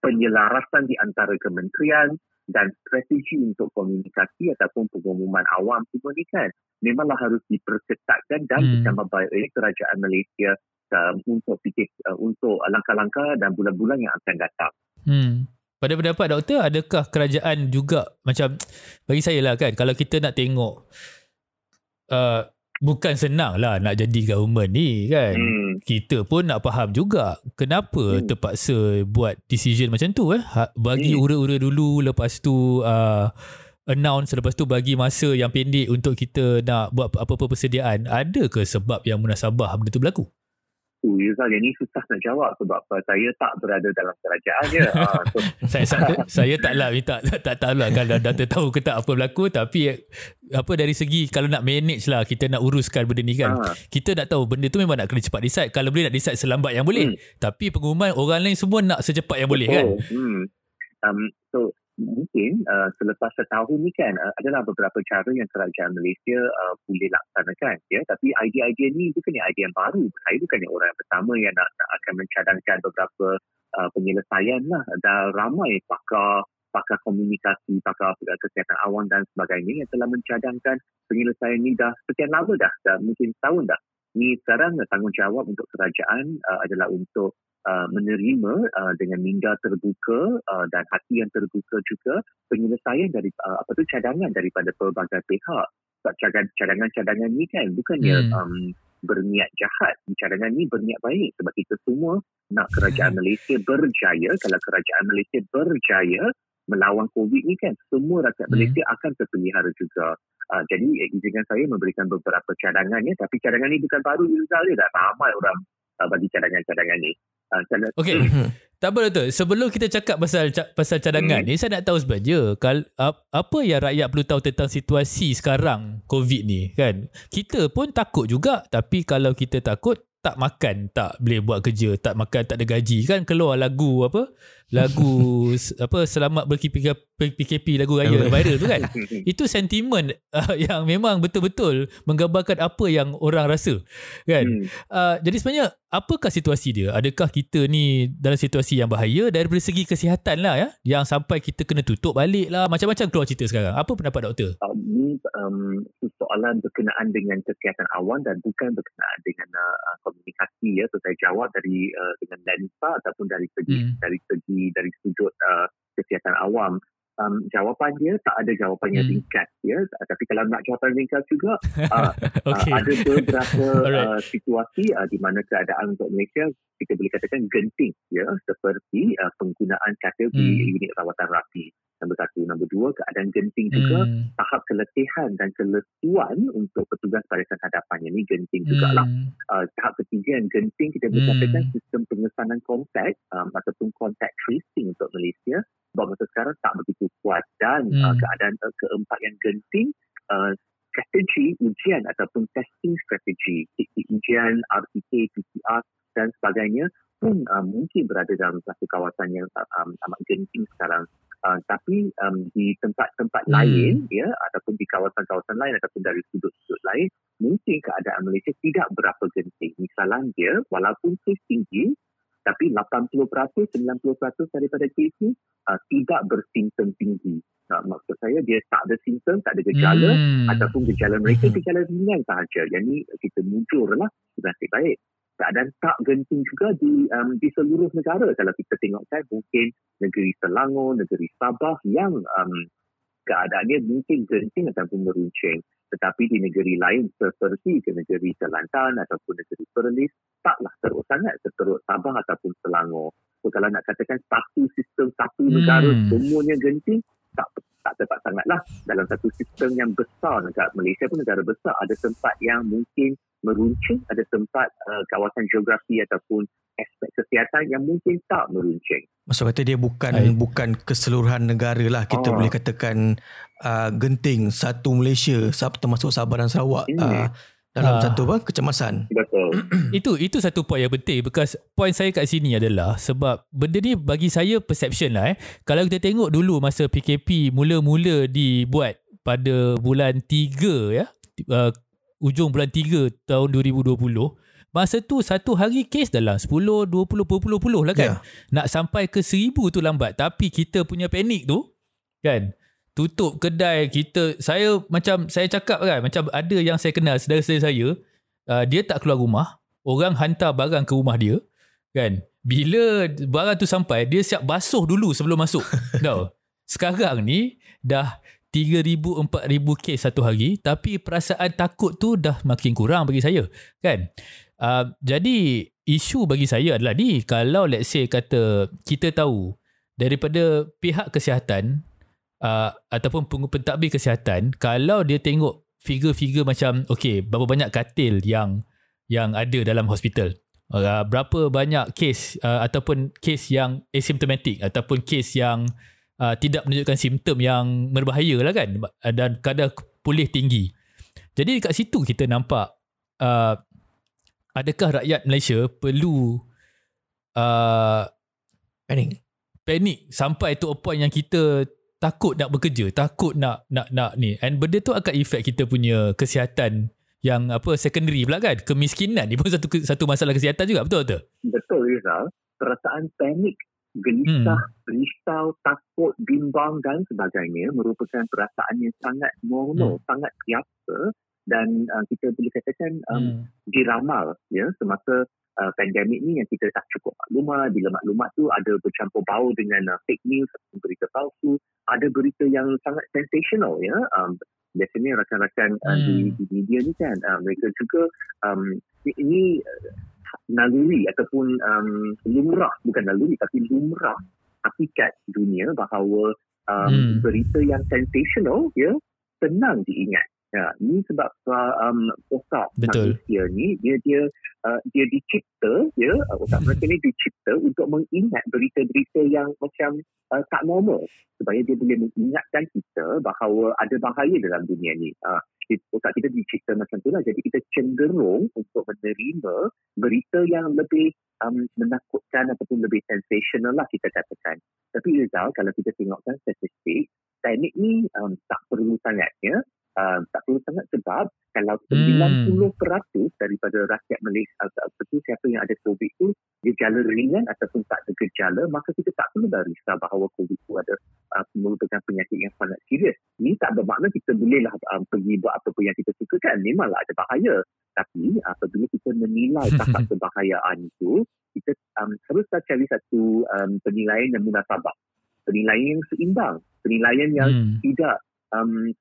penyelarasan di antara kementerian dan strategi untuk komunikasi ataupun pengumuman awam semua ni kan memanglah harus diperketatkan dan Hmm. ditambah baik oleh kerajaan Malaysia um, untuk fikir uh, untuk langkah-langkah dan bulan-bulan yang akan datang. Hmm. Pada pendapat doktor, adakah kerajaan juga macam bagi saya lah kan, kalau kita nak tengok uh, bukan senang lah nak jadi government ni kan. Hmm. Kita pun nak faham juga kenapa Hmm. terpaksa buat decision macam tu eh. Ha, bagi Hmm. ura-ura dulu lepas tu uh, announce lepas tu bagi masa yang pendek untuk kita nak buat apa-apa persediaan. Ada ke sebab yang munasabah benda tu berlaku? Tu Yuzal yang ni susah nak jawab sebab apa, saya tak berada dalam kerajaan je. uh, so, saya saya, saya taklah minta tak tak tahulah kalau data tahu ke tak apa berlaku tapi apa dari segi kalau nak manage lah kita nak uruskan benda ni kan ah, kita nak tahu benda tu memang nak kena cepat decide kalau boleh nak decide selambat yang boleh Hmm. tapi pengumuman orang lain semua nak secepat yang boleh kan betul. Hmm. Um, so mungkin uh, selepas setahun ni kan uh, adalah beberapa cara yang kerajaan Malaysia uh, boleh laksanakan ya. Tapi idea-idea ni bukannya idea yang baru. Saya bukannya orang yang pertama yang nak, nak akan mencadangkan beberapa uh, penyelesaian lah. Dah ramai pakar pakar komunikasi pakar kesihatan awam dan sebagainya yang telah mencadangkan penyelesaian ni dah sekian lama dah, dah mungkin setahun dah ni sekarang tanggungjawab untuk kerajaan uh, adalah untuk uh, menerima uh, dengan minda terbuka uh, dan hati yang terbuka juga penyelesaian dari uh, apa tu cadangan daripada pelbagai pihak. Sebab cadangan-cadangan ni kan bukannya Hmm. um, berniat jahat. Cadangan ni berniat baik sebab kita semua nak kerajaan Malaysia berjaya. Kalau kerajaan Malaysia berjaya melawan COVID ni kan semua rakyat Hmm. Malaysia akan terpelihara juga. Uh, jadi eh, izinkan saya memberikan beberapa cadangannya tapi cadangan ni bukan baru Yuzal dia dah ramai orang uh, bagi cadangan-cadangan ni. Uh, cara- Okey. Tak apa Doktor, sebelum kita cakap pasal pasal cadangan Hmm. ni, saya nak tahu sebenarnya kal, ap, apa yang rakyat perlu tahu tentang situasi sekarang COVID ni kan. Kita pun takut juga, tapi kalau kita takut tak makan, tak boleh buat kerja, tak makan, tak ada gaji kan keluar lagu apa? Lagu apa selamat berPKP PKP lagu raya viral tu kan. Itu sentimen uh, yang memang betul-betul menggambarkan apa yang orang rasa kan. Hmm. Uh, jadi sebenarnya apakah situasi dia? Adakah kita ni dalam situasi yang bahaya dari segi kesihatan lah ya? Yang sampai kita kena tutup balik lah. Macam-macam keluar cerita sekarang. Apa pendapat doktor? Ni um, soalan berkenaan dengan kesihatan awam dan bukan berkenaan dengan uh, komunikasi ya. So saya jawab dari uh, dengan lensa ataupun dari segi Hmm. dari segi dari sudut uh, kesihatan awam. Um, jawapan dia tak ada jawapan yang Hmm. ringkas ya. Tapi kalau nak jawapan ringkas juga uh, Okay. Uh, ada beberapa Alright. uh, situasi uh, di mana keadaan untuk Malaysia kita boleh katakan genting ya seperti uh, penggunaan katil di Hmm. unit rawatan rapi. Nombor satu. Nombor dua, keadaan genting juga Hmm. tahap keletihan dan kelesuan untuk petugas barisan hadapan. Ini genting jugalah. Hmm. Uh, tahap ketiga yang genting kita boleh Hmm. katakan sistem pengesanan kontak um, ataupun contact tracing untuk Malaysia masa sekarang tak begitu kuat dan uh, Hmm. keadaan uh, keempat yang genting uh, strategi ujian ataupun testing strategi ujian RTK, PCR dan sebagainya pun uh, mungkin berada dalam satu kawasan yang uh, um, amat genting sekarang. Uh, tapi um, di tempat-tempat Hmm. lain ya ataupun di kawasan-kawasan lain ataupun dari sudut-sudut lain mungkin keadaan Malaysia tidak berapa genting. Misalnya dia walaupun kes tinggi tapi 80% 90% daripada kes ni uh, tidak bersimptom tinggi. Uh, maksud saya dia tak ada simptom, tak ada gejala Hmm. ataupun gejala mereka Hmm. gejala ringan sahaja. Yang ni kita mujur lah nasib baik. Keadaan tak genting juga di um, di seluruh negara. Kalau kita tengok kan mungkin negeri Selangor, negeri Sabah yang um, keadaannya mungkin genting ataupun meruncing. Tetapi di negeri lain seperti ke negeri Kelantan ataupun negeri Perlis taklah teruk sangat seteruk Sabah ataupun Selangor. So kalau nak katakan satu sistem satu Hmm. negara semuanya genting tak tak tepat sangatlah dalam satu sistem yang besar negara Malaysia pun negara besar ada tempat yang mungkin meruncing ada tempat uh, kawasan geografi ataupun aspek kesihatan yang mungkin tak meruncing Maksud kata dia bukan Baik. bukan keseluruhan negara lah kita Ah. boleh katakan uh, genting satu Malaysia termasuk Sabah dan Sarawak Hmm. uh, dalam Ah. satu apa kecemasan. betul Itu itu satu point yang penting because point saya kat sini adalah sebab benda ni bagi saya perception lah eh. Kalau kita tengok dulu masa PKP mula-mula dibuat pada bulan 3 ya, uh, ujung bulan 3 tahun 2020, masa tu satu hari kes dalam 10, 20, puluh-puluh lah kan. Ya. Nak sampai ke 1000 tu lambat tapi kita punya panik tu kan tutup kedai kita saya macam saya cakap kan macam ada yang saya kenal saudara-saudara saya uh, dia tak keluar rumah orang hantar barang ke rumah dia kan bila barang tu sampai dia siap basuh dulu sebelum masuk tahu sekarang ni dah 3000 4000 kes satu hari tapi perasaan takut tu dah makin kurang bagi saya kan? Uh, jadi isu bagi saya adalah ni kalau let's say kata kita tahu daripada pihak kesihatan uh, ataupun pentadbir kesihatan kalau dia tengok figure-figure macam okay berapa banyak katil yang yang ada dalam hospital uh, berapa banyak kes uh, ataupun kes yang asymptomatic ataupun kes yang uh, tidak menunjukkan simptom yang berbahaya lah kan dan kadar pulih tinggi jadi dekat situ kita nampak uh, adakah rakyat Malaysia perlu uh, Panik. panik sampai to a point yang kita takut nak bekerja, takut nak nak nak ni. And benda tu akan efek kita punya kesihatan yang apa secondary pula kan. Kemiskinan ni pun satu satu masalah kesihatan juga betul tak? betul Rizal perasaan panik gelisah, risau, takut, bimbang dan sebagainya merupakan perasaan yang sangat normal, sangat biasa dan uh, kita boleh katakan um, Hmm. diramal ya semasa uh, pandemik ni yang kita tak cukup maklumat bila maklumat tu ada bercampur bau dengan uh, fake news berita palsu ada berita yang sangat sensational ya um, biasanya rakan-rakan uh, Hmm. di, di media ni kan uh, mereka juga um, ini uh, naluri ataupun um, lumrah bukan naluri tapi lumrah hakikat dunia bahawa um, Hmm. berita yang sensational ya senang diingat Ya, ini sebab uh, um, otak Betul. manusia ni dia dia uh, dia dicipta ya uh, otak mereka ni dicipta untuk mengingat berita-berita yang macam uh, tak normal supaya dia boleh mengingatkan kita bahawa ada bahaya dalam dunia ni. Uh, otak kita dicipta macam tu lah. Jadi kita cenderung untuk menerima berita yang lebih um, menakutkan ataupun lebih sensational lah kita katakan. Tapi Rizal, kalau kita tengokkan statistik, panik ni um, tak perlu sangat ya. Uh, tak perlu sangat sebab kalau 90% daripada rakyat Malaysia atau siapa yang ada COVID tu gejala ringan ataupun tak ada gejala maka kita tak perlu dah risau bahawa COVID tu ada uh, merupakan penyakit yang sangat serius. Ini tak bermakna kita bolehlah um, pergi buat apa pun yang kita suka kan. Memanglah ada bahaya. Tapi apabila kita menilai tahap kebahayaan itu kita um, haruslah cari satu um, penilaian yang munasabah. Penilaian yang seimbang. Penilaian yang Hmm. tidak um,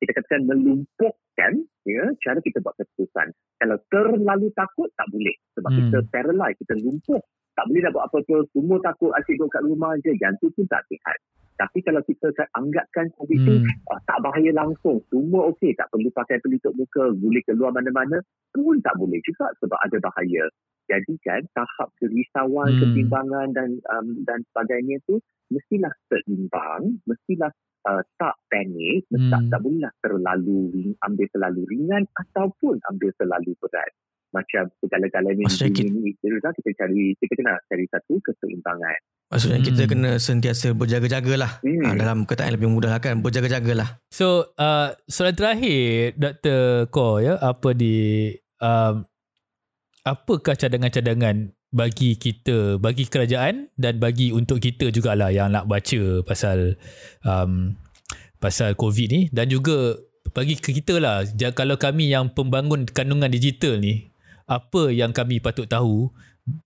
kita katakan melumpuhkan ya cara kita buat keputusan. Kalau terlalu takut tak boleh sebab Hmm. kita paralyze, kita lumpuh. Tak boleh nak buat apa-apa, semua takut asyik duduk kat rumah je, yang tu pun tak sihat. Tapi kalau kita anggapkan COVID itu Hmm. tak bahaya langsung, semua okey, tak perlu pakai pelitup muka, boleh keluar mana-mana, pun tak boleh juga sebab ada bahaya. Jadi kan tahap kerisauan, Hmm. kebimbangan dan um, dan sebagainya tu mestilah seimbang, mestilah uh, tak panik, hmm. tak, tak bolehlah terlalu ring- ambil terlalu ringan ataupun ambil terlalu berat. Macam segala-galanya Maksudnya di dunia ini, Rizal, kita cari kita kena cari satu keseimbangan. Maksudnya kita Hmm. kena sentiasa berjaga-jaga lah. Hmm. Ha, dalam kataan yang lebih mudah lah kan. Berjaga-jaga lah. So uh, soalan terakhir Dr. Ko ya apa di um, apakah cadangan-cadangan bagi kita bagi kerajaan dan bagi untuk kita jugalah yang nak baca pasal um, pasal COVID ni dan juga bagi kita lah kalau kami yang pembangun kandungan digital ni apa yang kami patut tahu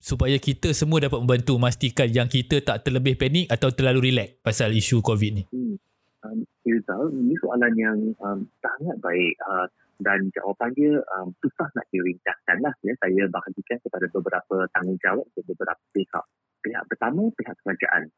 supaya kita semua dapat membantu memastikan yang kita tak terlebih panik atau terlalu relax pasal isu COVID ni. Hmm. Um, Irzal, ini soalan yang um, sangat baik uh, dan jawapannya um, susah nak diringkaskan lah. Ya. Saya bahagikan kepada beberapa tanggungjawab untuk beberapa pihak. Pihak pertama, pihak kerajaan.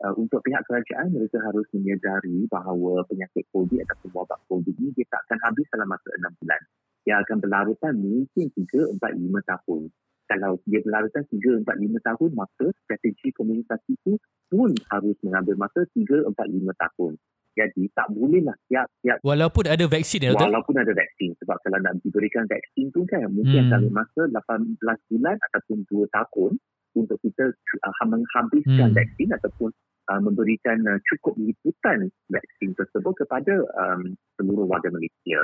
Uh, untuk pihak kerajaan, mereka harus menyedari bahawa penyakit COVID ataupun wabak COVID ini dia tak akan habis dalam masa enam bulan. Dia akan berlarutan mungkin 3, 4, 5 tahun. Kalau dia berlarutan 3, 4, 5 tahun, maka strategi komunikasi itu pun harus mengambil masa 3, 4, 5 tahun. Jadi tak bolehlah tiap-tiap Walaupun ada vaksin ya Doktor? walaupun ada vaksin. Sebab kalau nak diberikan vaksin tu kan mungkin Hmm. akan ambil masa 18 bulan ataupun 2 tahun untuk kita uh, menghabiskan Hmm. vaksin ataupun uh, memberikan uh, cukup liputan vaksin tersebut kepada um, seluruh warga Malaysia.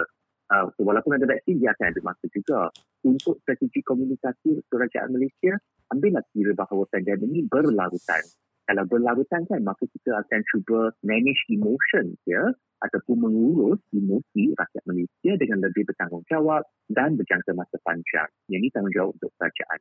Uh, so walaupun ada vaksin, dia akan ada masa juga. Untuk strategi komunikasi kerajaan Malaysia, ambillah kira bahawa pandemik ini berlarutan. Kalau berlarutan kan, maka kita akan cuba manage emotion ya, ataupun mengurus emosi rakyat Malaysia dengan lebih bertanggungjawab dan berjangka masa panjang. Yang ini tanggungjawab untuk kerajaan.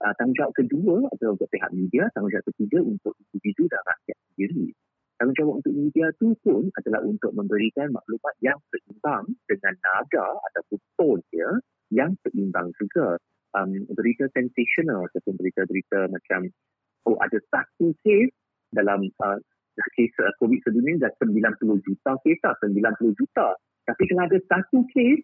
Uh, tanggungjawab kedua adalah untuk pihak media, tanggungjawab ketiga untuk individu dan rakyat sendiri. Tanggungjawab untuk media tu pun adalah untuk memberikan maklumat yang seimbang dengan nada ataupun tone dia yang seimbang juga. Um, berita sensational ataupun berita-berita macam oh ada satu kes dalam uh, kes uh, COVID sedunia dah 90 juta kes lah, 90 juta. Tapi kalau ada satu kes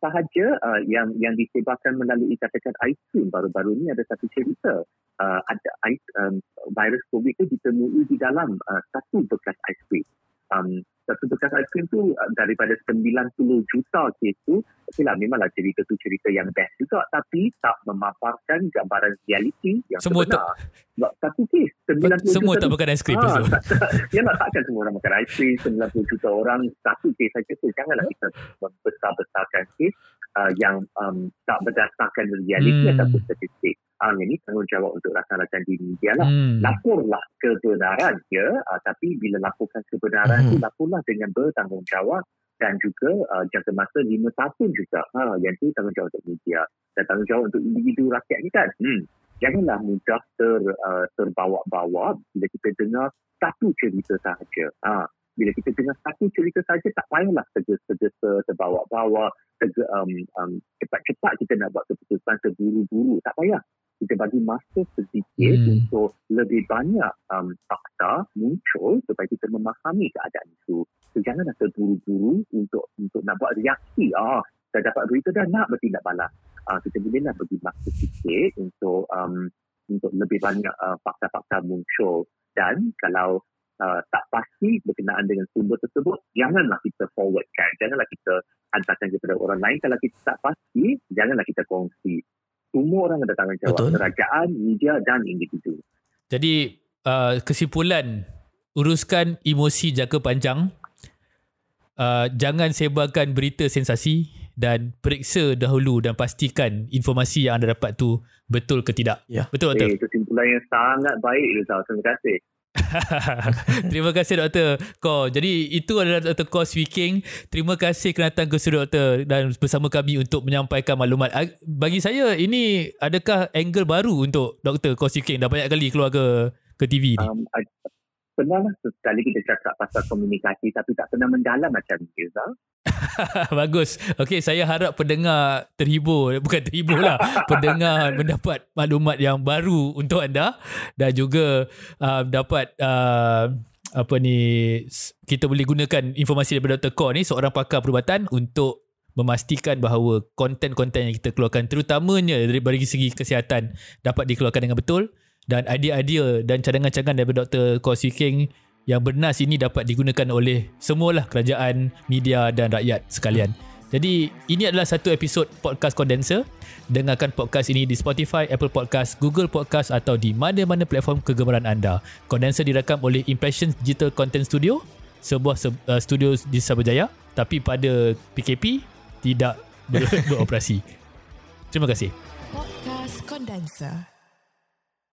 sahaja uh, yang yang disebarkan melalui katakan aiskrim baru-baru ni ada satu cerita uh, ada ais, um, virus COVID itu ditemui di dalam uh, satu bekas aiskrim. Um, satu bekas aiskrim tu uh, daripada 90 juta kes tu okeylah memanglah cerita tu cerita yang best juga tapi tak memaparkan gambaran realiti yang Semua sebenar. Sebab satu kes 90 Semua juta tak tu makan aiskrim Ah, lepas tu. tak, tak, ya nak takkan semua orang makan aiskrim 90 juta orang satu kes saja tu janganlah kita membesar-besarkan kes uh, yang um, tak berdasarkan realiti Hmm. ataupun statistik Yang ini tanggungjawab untuk rakan-rakan di media lah. Hmm. laporlah kebenaran ya. Uh, tapi bila laporkan kebenaran Mhm. tu laporlah dengan bertanggungjawab dan juga uh, jangka masa lima tahun juga. Ha yang tu tanggungjawab untuk media dan tanggungjawab untuk individu rakyat ni kan. Hmm. Janganlah mudah ter uh, terbawa-bawa bila kita dengar satu cerita sahaja. Ha bila kita dengar satu cerita sahaja tak payahlah tergesa-gesa terbawa-bawa terge, um, um, cepat-cepat kita nak buat keputusan terburu-buru. Tak payah kita bagi masa sedikit Hmm. untuk lebih banyak um, fakta muncul supaya kita memahami keadaan itu. So, janganlah terburu-buru untuk untuk nak buat reaksi. Ah, dah dapat berita dah nak bertindak balas. Ah, kita bolehlah bagi masa sedikit untuk um, untuk lebih banyak uh, fakta-fakta muncul. Dan kalau uh, tak pasti berkenaan dengan sumber tersebut, janganlah kita forwardkan. Janganlah kita hantarkan kepada orang lain. Kalau kita tak pasti, janganlah kita kongsi. Semua orang ada tanggungjawab. Betul. Kerajaan, media dan individu. Jadi uh, kesimpulan uruskan emosi jangka panjang. Uh, jangan sebarkan berita sensasi dan periksa dahulu dan pastikan informasi yang anda dapat tu betul ke tidak. Ya. Betul doktor? Eh, kesimpulan yang sangat baik Rizal. Terima kasih. Terima kasih Doktor Ko. Jadi itu adalah Dr. Ko speaking. Terima kasih kerana datang ke studio Doktor dan bersama kami untuk menyampaikan maklumat. Ag- Bagi saya ini adakah angle baru untuk Dr. Ko speaking? Dah banyak kali keluar ke ke TV ni. Um, pernahlah sekali kita cakap pasal komunikasi tapi tak pernah mendalam macam ni Rizal. Bagus. Okey, saya harap pendengar terhibur, bukan terhibur lah. pendengar mendapat maklumat yang baru untuk anda dan juga uh, dapat uh, apa ni kita boleh gunakan informasi daripada Dr. Core ni seorang pakar perubatan untuk memastikan bahawa konten-konten yang kita keluarkan terutamanya dari bagi segi kesihatan dapat dikeluarkan dengan betul dan idea-idea dan cadangan-cadangan daripada Dr. Swee Keng yang bernas ini dapat digunakan oleh semualah kerajaan, media dan rakyat sekalian. Jadi ini adalah satu episod podcast condenser. Dengarkan podcast ini di Spotify, Apple Podcast, Google Podcast atau di mana-mana platform kegemaran anda. Condenser direkam oleh Impressions Digital Content Studio, sebuah se- uh, studio di Sabajaya tapi pada PKP tidak ber- beroperasi. Terima kasih. Podcast Condenser.